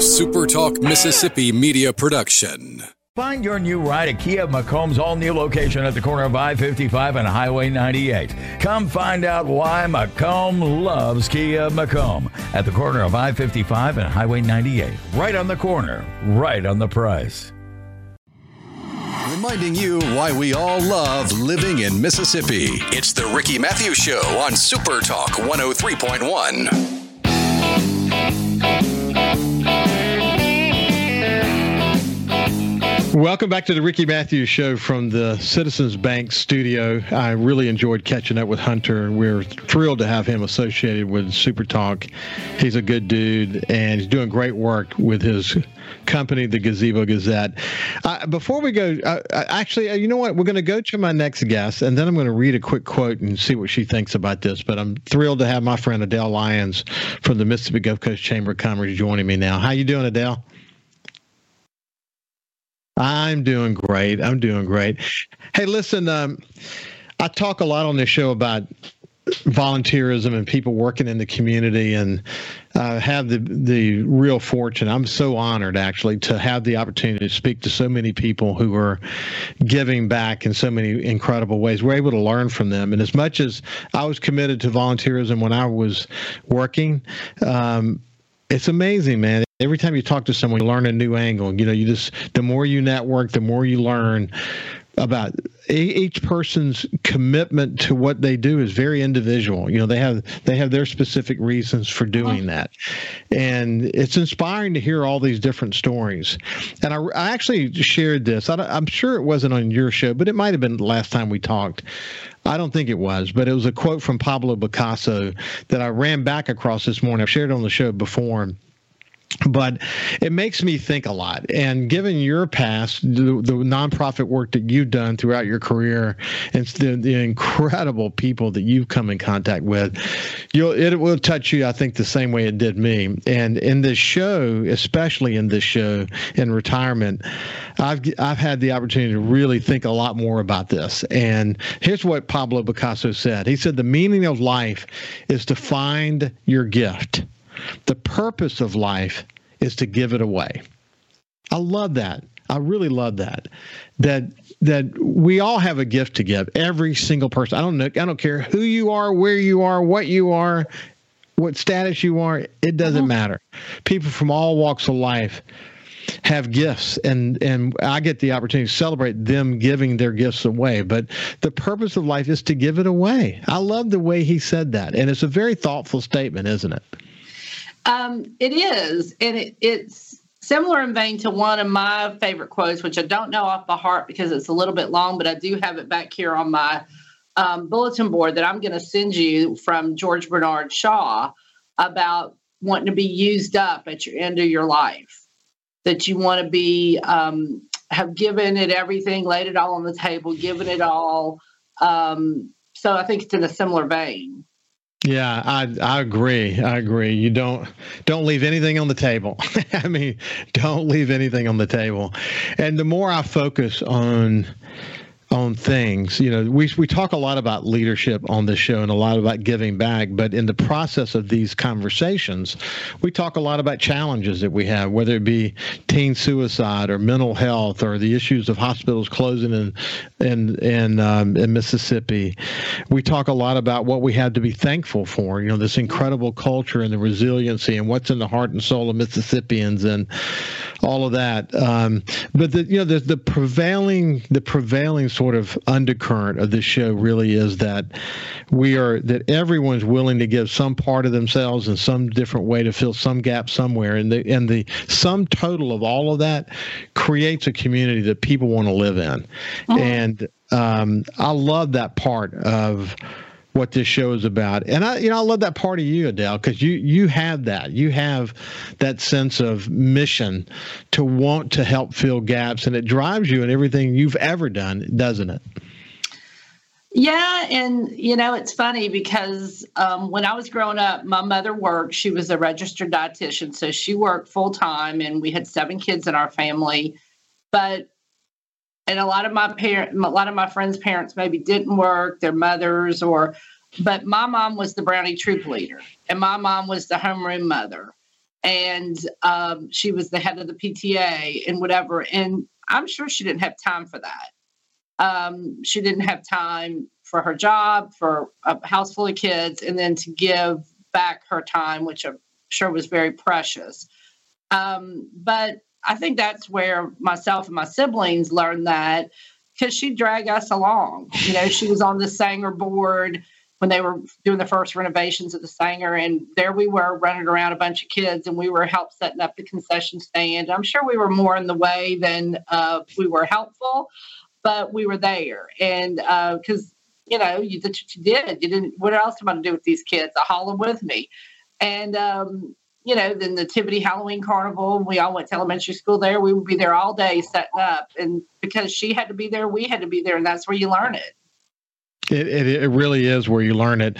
a SuperTalk Mississippi media production. Find your new ride at Kia McComb's all new location at the corner of I 55 and Highway 98. Come find out why McComb loves Kia McComb at the corner of I 55 and Highway 98. Right on the corner, right on the price. Reminding you why we all love living in Mississippi. It's the Ricky Mathews Show on SuperTalk 103.1. Welcome back to the Ricky Mathews Show from the Citizens Bank studio. I really enjoyed catching up with Hunter. And we're thrilled to have him associated with Super Talk. He's a good dude and he's doing great work with his company, the Gazebo Gazette. Uh, before we go, uh, uh actually, uh, you know what? We're going to go to my next guest and then I'm going to read a quick quote and see what she thinks about this. But I'm thrilled to have my friend Adele Lyons from the Mississippi Gulf Coast Chamber of Commerce joining me now. How you doing, Adele? I'm doing great. I'm doing great. Hey, listen, um, I talk a lot on this show about volunteerism and people working in the community and uh, have the the real fortune. I'm so honored actually to have the opportunity to speak to so many people who are giving back in so many incredible ways. We're able to learn from them. And as much as I was committed to volunteerism when I was working, um, it's amazing, man. Every time you talk to someone, you learn a new angle. You know, you just the more you network, the more you learn about each person's commitment to what they do is very individual. You know, they have they have their specific reasons for doing uh-huh. that, and it's inspiring to hear all these different stories. And I, I actually shared this. I, am sure it wasn't on your show, but it might have been the last time we talked. I don't think it was, but it was a quote from Pablo Picasso that I ran back across this morning. I've shared on the show before but it makes me think a lot. And given your past, the, the nonprofit work that you've done throughout your career, and the, the incredible people that you've come in contact with, you'll it will touch you. I think the same way it did me. And in this show, especially in this show in retirement, I've I've had the opportunity to really think a lot more about this. And here's what Pablo Picasso said. He said the meaning of life is to find your gift the purpose of life is to give it away. I love that. I really love that. That that we all have a gift to give. Every single person. I don't know. I don't care who you are, where you are, what you are, what status you are. It doesn't uh-huh. matter. People from all walks of life have gifts and and I get the opportunity to celebrate them giving their gifts away but the purpose of life is to give it away. I love the way he said that and it's a very thoughtful statement, isn't it? Um, it is, and it, it's similar in vein to one of my favorite quotes, which I don't know off the heart because it's a little bit long, but I do have it back here on my um, bulletin board that I'm going to send you from George Bernard Shaw about wanting to be used up at your end of your life. That you want to be um, have given it everything, laid it all on the table, given it all. Um, so I think it's in a similar vein. Yeah, I I agree. I agree. You don't don't leave anything on the table. I mean, don't leave anything on the table. And the more I focus on on things. You know, we we talk a lot about leadership on this show and a lot about giving back, but in the process of these conversations, we talk a lot about challenges that we have, whether it be teen suicide or mental health or the issues of hospitals closing in in in, um, in Mississippi. We talk a lot about what we have to be thankful for. You know, this incredible culture and the resiliency and what's in the heart and soul of Mississippians and all of that. Um, but the you know the the prevailing the prevailing sort of undercurrent of this show really is that we are that everyone's willing to give some part of themselves in some different way to fill some gap somewhere, and the and the sum total of all of that creates a community that people want to live in, uh-huh. and um, I love that part of what this show is about. And I, you know, I love that part of you, Adele, because you you have that. You have that sense of mission to want to help fill gaps, and it drives you in everything you've ever done, doesn't it? Yeah, and you know it's funny because um, when I was growing up, my mother worked. She was a registered dietitian, so she worked full time, and we had seven kids in our family. But and a lot of my parent, a lot of my friends' parents maybe didn't work, their mothers, or but my mom was the Brownie troop leader, and my mom was the homeroom mother. and um, she was the head of the PTA and whatever. And I'm sure she didn't have time for that. Um, she didn't have time for her job, for a house full of kids, and then to give back her time, which I'm sure was very precious. Um, but I think that's where myself and my siblings learned that because she dragged us along. You know, she was on the Saenger board when they were doing the first renovations of the Saenger, and there we were running around a bunch of kids, and we were help setting up the concession stand. I'm sure we were more in the way than uh, we were helpful, but we were there, and because uh, you know you, you did. You didn't. What else am I to do with these kids? I haul them with me, and um, you know, the Nativity Halloween Carnival. We all went to elementary school there. We would be there all day setting up. And because she had to be there, we had to be there. And that's where you learn it. It, it, it really is where you learn it.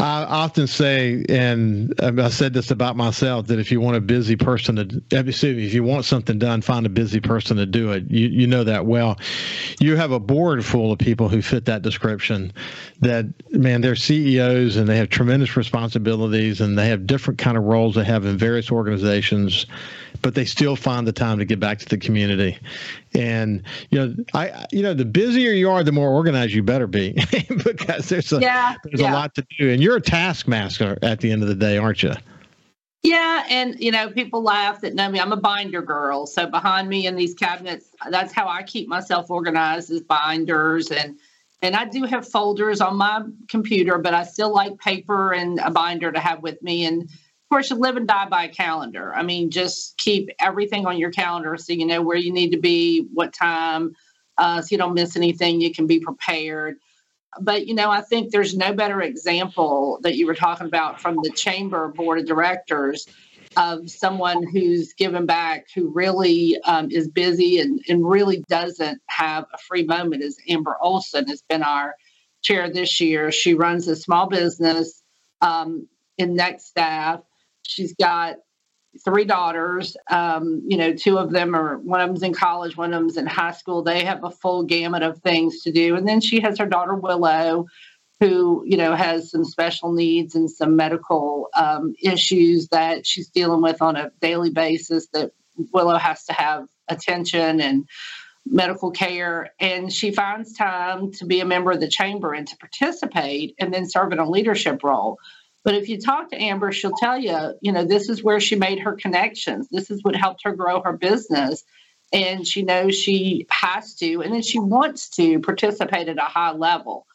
I often say, and I said this about myself, that if you want a busy person to, if you want something done, find a busy person to do it. You you know that well. You have a board full of people who fit that description. That man, they're CEOs and they have tremendous responsibilities and they have different kind of roles they have in various organizations but they still find the time to get back to the community. And you know, I you know, the busier you are, the more organized you better be because there's a yeah, there's yeah. a lot to do. And you're a taskmaster at the end of the day, aren't you? Yeah, and you know, people laugh that know me. I'm a binder girl. So behind me in these cabinets, that's how I keep myself organized is binders and and I do have folders on my computer, but I still like paper and a binder to have with me. And course, you live and die by a calendar. I mean, just keep everything on your calendar so you know where you need to be, what time, uh, so you don't miss anything. You can be prepared. But, you know, I think there's no better example that you were talking about from the chamber board of directors of someone who's given back, who really um, is busy and, and really doesn't have a free moment, is Amber Olson has been our chair this year. She runs a small business um, in Next Staff She's got three daughters. Um, you know, two of them are one of them's in college, one of them's in high school. They have a full gamut of things to do. And then she has her daughter Willow, who you know has some special needs and some medical um, issues that she's dealing with on a daily basis. That Willow has to have attention and medical care and she finds time to be a member of the chamber and to participate and then serve in a leadership role but if you talk to Amber, she'll tell you, you know, this is where she made her connections. This is what helped her grow her business. And she knows she has to, and then she wants to participate at a high level.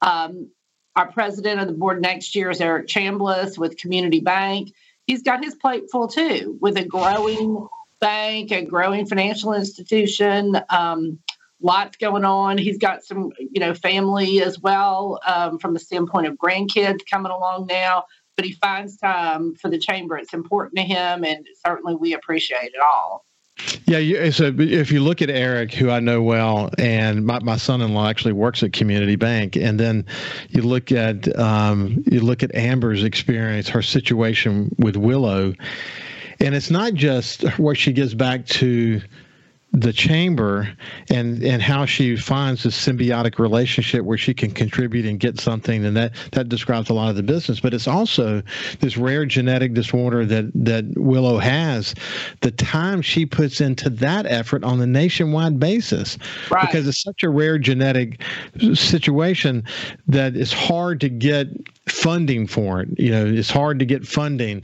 Um, our president of the board next year is Eric Chambliss with Community Bank. He's got his plate full too, with a growing bank, a growing financial institution. Um, lots going on. He's got some, you know, family as well um, from the standpoint of grandkids coming along now. But he finds time for the chamber. It's important to him, and certainly we appreciate it all. Yeah, so if you look at Eric, who I know well, and my, my son-in-law actually works at Community Bank, and then you look at um, you look at Amber's experience, her situation with Willow, and it's not just what she gives back to the chamber and and how she finds this symbiotic relationship where she can contribute and get something and that that describes a lot of the business but it's also this rare genetic disorder that that willow has the time she puts into that effort on a nationwide basis right. because it's such a rare genetic situation that it's hard to get funding for it. You know, it's hard to get funding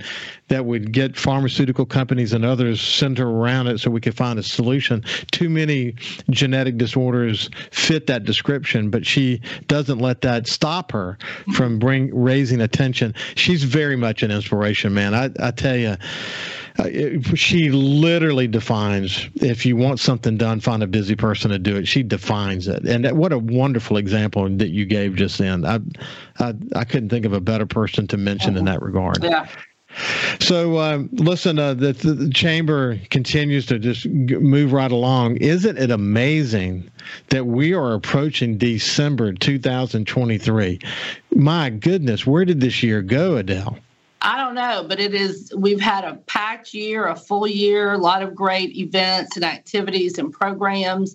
that would get pharmaceutical companies and others center around it so we could find a solution. Too many genetic disorders fit that description, but she doesn't let that stop her from bring raising attention. She's very much an inspiration, man. I, I tell you. Uh, she literally defines if you want something done, find a busy person to do it. She defines it, and what a wonderful example that you gave just then. I, I, I couldn't think of a better person to mention in that regard. Yeah. So um, listen, uh, the, the, chamber continues to just move right along. Isn't it amazing that we are approaching December 2023? My goodness, where did this year go, Adele? I don't know, but it is. We've had a packed year, a full year, a lot of great events and activities and programs,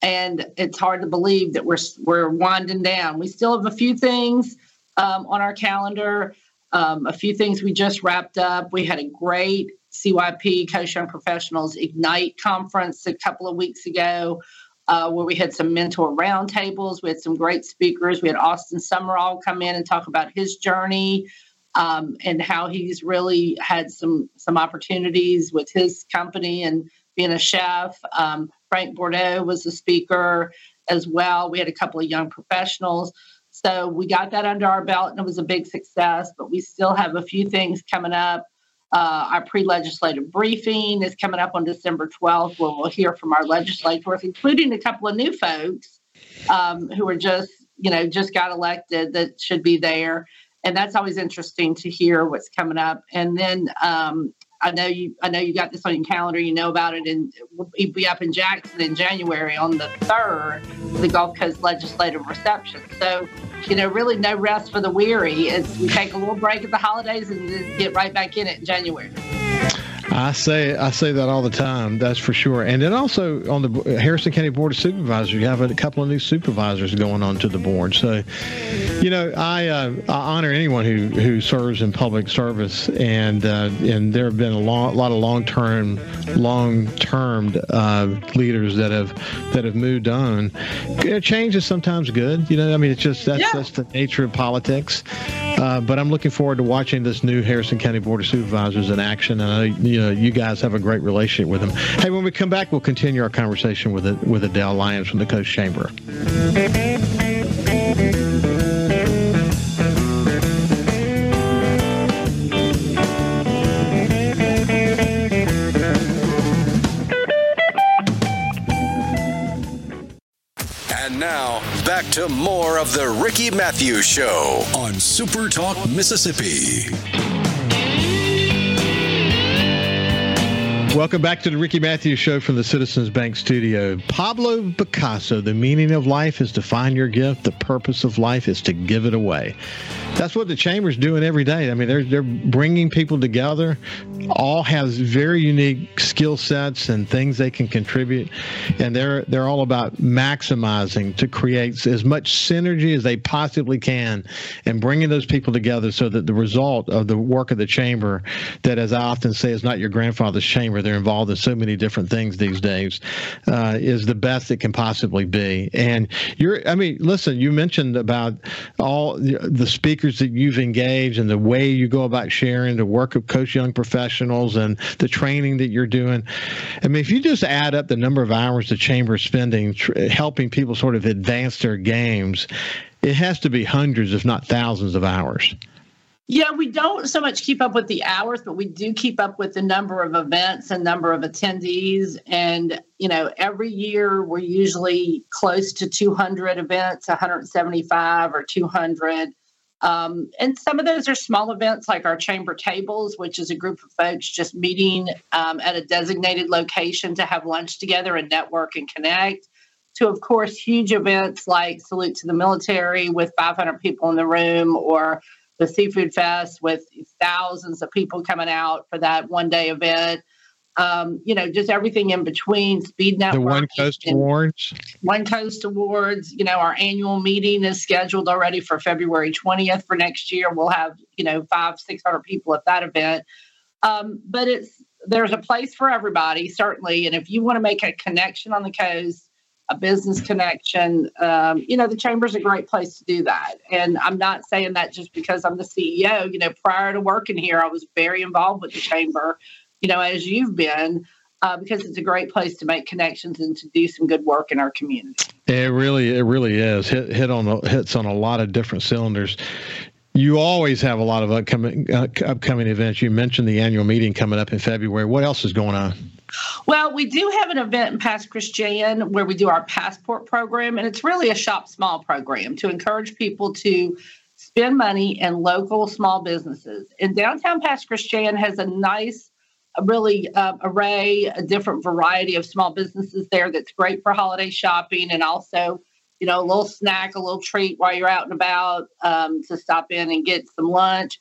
and it's hard to believe that we're we're winding down. We still have a few things um, on our calendar. Um, a few things we just wrapped up. We had a great CYP Coast Young Professionals Ignite conference a couple of weeks ago. Uh, where we had some mentor roundtables. We had some great speakers. We had Austin Sumrall come in and talk about his journey um, and how he's really had some some opportunities with his company and being a chef. Um, Frank Bordeaux was the speaker as well. We had a couple of young professionals. So we got that under our belt and it was a big success, but we still have a few things coming up. Uh, our pre legislative briefing is coming up on December 12th, where we'll hear from our legislators, including a couple of new folks um, who are just, you know, just got elected that should be there. And that's always interesting to hear what's coming up. And then um, I know you. I know you got this on your calendar. You know about it, and we'll be up in Jackson in January on the third, the Gulf Coast Legislative Reception. So, you know, really no rest for the weary. It's we take a little break at the holidays and get right back in it in January. I say I say that all the time. That's for sure. And then also on the Harrison County Board of Supervisors, you have a couple of new supervisors going on to the board. So, you know, I, uh, I honor anyone who, who serves in public service, and uh, and there have been a, long, a lot of long term long term uh, leaders that have that have moved on. Change is sometimes good. You know, I mean, it's just that's, yeah. that's the nature of politics. Uh, but I'm looking forward to watching this new Harrison County Board of Supervisors in action, and I, you know, you guys have a great relationship with them. Hey, when we come back, we'll continue our conversation with with Adele Lyons from the Coast Chamber. Back to more of the Ricky Mathews Show on Super Talk, Mississippi. Welcome back to the Ricky Mathews Show from the Citizens Bank Studio. Pablo Picasso, the meaning of life is to find your gift, the purpose of life is to give it away that's what the chamber's doing every day. I mean, they're they're bringing people together. All has very unique skill sets and things they can contribute, and they're they're all about maximizing to create as much synergy as they possibly can, and bringing those people together so that the result of the work of the chamber, that as I often say, is not your grandfather's chamber. They're involved in so many different things these days, uh, is the best it can possibly be. And you're, I mean, listen, you mentioned about all the speakers that you've engaged and the way you go about sharing the work of Coast Young professionals and the training that you're doing. I mean, if you just add up the number of hours the chamber is spending tr- helping people sort of advance their games, it has to be hundreds, if not thousands, of hours. Yeah, we don't so much keep up with the hours, but we do keep up with the number of events and number of attendees. And, you know, every year we're usually close to 200 events, 175 or 200. Um, and some of those are small events like our chamber tables, which is a group of folks just meeting um, at a designated location to have lunch together and network and connect. To, of course, huge events like Salute to the Military with 500 people in the room or the Seafood Fest with thousands of people coming out for that one day event um, you know, just everything in between. Speed Network. The One Coast Awards. One Coast Awards. You know, our annual meeting is scheduled already for February 20th for next year. We'll have, you know, five, 600 people at that event. Um, but it's, there's a place for everybody, certainly. And if you want to make a connection on the coast, a business connection, um, you know, the chamber's a great place to do that. And I'm not saying that just because I'm the CEO. You know, prior to working here, I was very involved with the chamber you know, as you've been, uh, because it's a great place to make connections and to do some good work in our community. It really, it really is. Hit hit on hits on a lot of different cylinders. You always have a lot of upcoming uh, upcoming events. You mentioned the annual meeting coming up in February. What else is going on? Well, we do have an event in Pass Christian where we do our passport program, and it's really a shop small program to encourage people to spend money in local small businesses. And downtown Pass Christian has a nice really uh, array, a different variety of small businesses there that's great for holiday shopping and also, you know, a little snack, a little treat while you're out and about um, to stop in and get some lunch.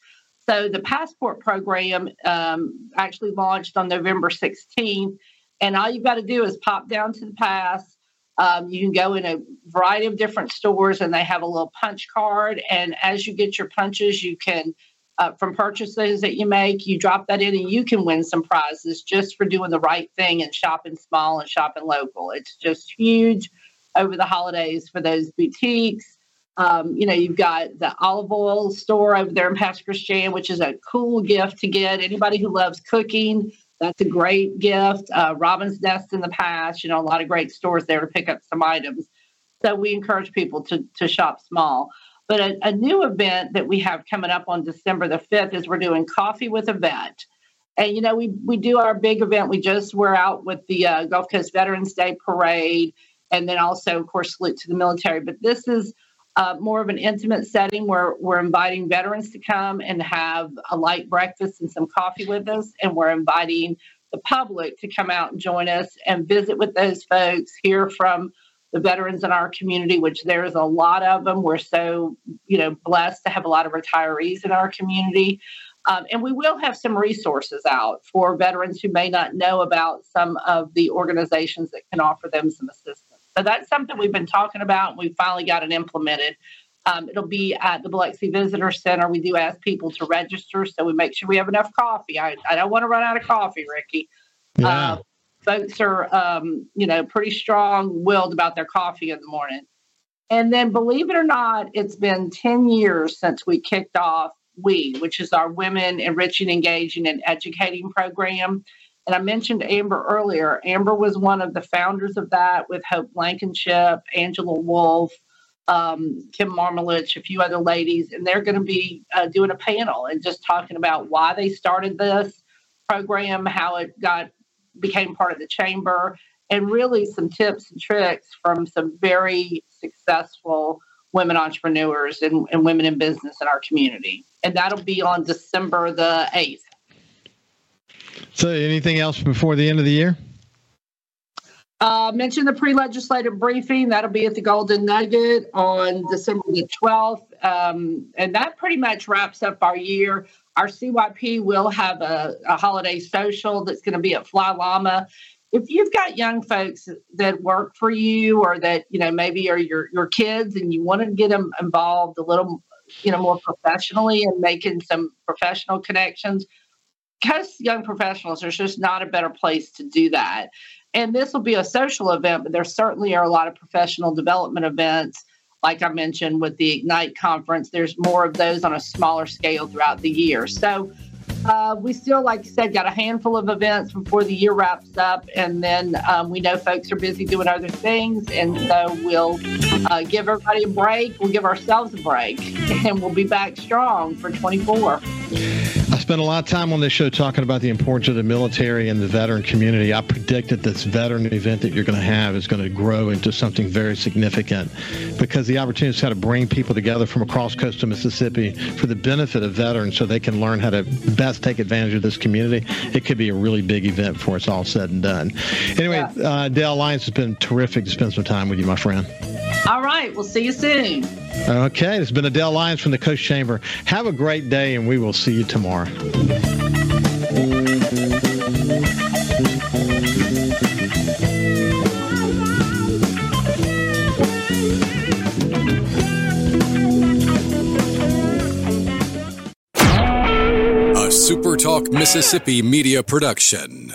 So the passport program um, actually launched on November 16th. And all you've got to do is pop down to the pass. Um, you can go in a variety of different stores and they have a little punch card. And as you get your punches, you can uh, from purchases that you make. You drop that in and you can win some prizes just for doing the right thing and shopping small and shopping local. It's just huge over the holidays for those boutiques. Um, you know, you've got the olive oil store over there in Pass Christian, which is a cool gift to get. Anybody who loves cooking, that's a great gift. Uh, Robin's Nest in the past, you know, a lot of great stores there to pick up some items. So we encourage people to, to shop small. But a, a new event that we have coming up on December the 5th is we're doing Coffee with a Vet. And, you know, we, we do our big event. We just were out with the uh, Gulf Coast Veterans Day Parade and then also, of course, salute to the military. But this is uh, more of an intimate setting where we're inviting veterans to come and have a light breakfast and some coffee with us. And we're inviting the public to come out and join us and visit with those folks, hear from the veterans in our community, which there's a lot of them. We're so, you know, blessed to have a lot of retirees in our community. Um, and we will have some resources out for veterans who may not know about some of the organizations that can offer them some assistance. So that's something we've been talking about. And we finally got it implemented. Um, it'll be at the Biloxi Visitor Center. We do ask people to register, so we make sure we have enough coffee. I, I don't want to run out of coffee, Ricky. Yeah. Uh, folks are, um, you know, pretty strong willed about their coffee in the morning. And then, believe it or not, it's been 10 years since we kicked off WE, which is our Women Enriching, Engaging, and Educating program. And I mentioned Amber earlier. Amber was one of the founders of that with Hope Blankenship, Angela Wolf, um, Kim Marmalich, a few other ladies. And they're going to be uh, doing a panel and just talking about why they started this program, how it got became part of the chamber, and really some tips and tricks from some very successful women entrepreneurs and, and women in business in our community. And that'll be on December the 8th. So, anything else before the end of the year? Uh, mention the pre-legislative briefing. That'll be at the Golden Nugget on December the 12th. Um, and that pretty much wraps up our year. Our CYP will have a, a holiday social that's going to be at Fly Llama. If you've got young folks that work for you or that, you know, maybe are your, your kids and you want to get them involved a little, you know, more professionally and making some professional connections, because young professionals, there's just not a better place to do that. And this will be a social event, but there certainly are a lot of professional development events. Like I mentioned with the Ignite conference, there's more of those on a smaller scale throughout the year. So uh, we still, like I said, got a handful of events before the year wraps up. And then um, we know folks are busy doing other things. And so we'll uh, give everybody a break. We'll give ourselves a break. And we'll be back strong for 24. Spent a lot of time on this show talking about the importance of the military and the veteran community. I predict that this veteran event that you're going to have is going to grow into something very significant because the opportunity is how to bring people together from across coastal Mississippi for the benefit of veterans so they can learn how to best take advantage of this community. It could be a really big event for us all said and done. Anyway, yeah. uh, Dale Lyons has been terrific to spend some time with you, my friend. All right. We'll see you soon. Okay. It's been Adele Lyons from the Coast Chamber. Have a great day, and we will see you tomorrow. A SuperTalk Mississippi media production.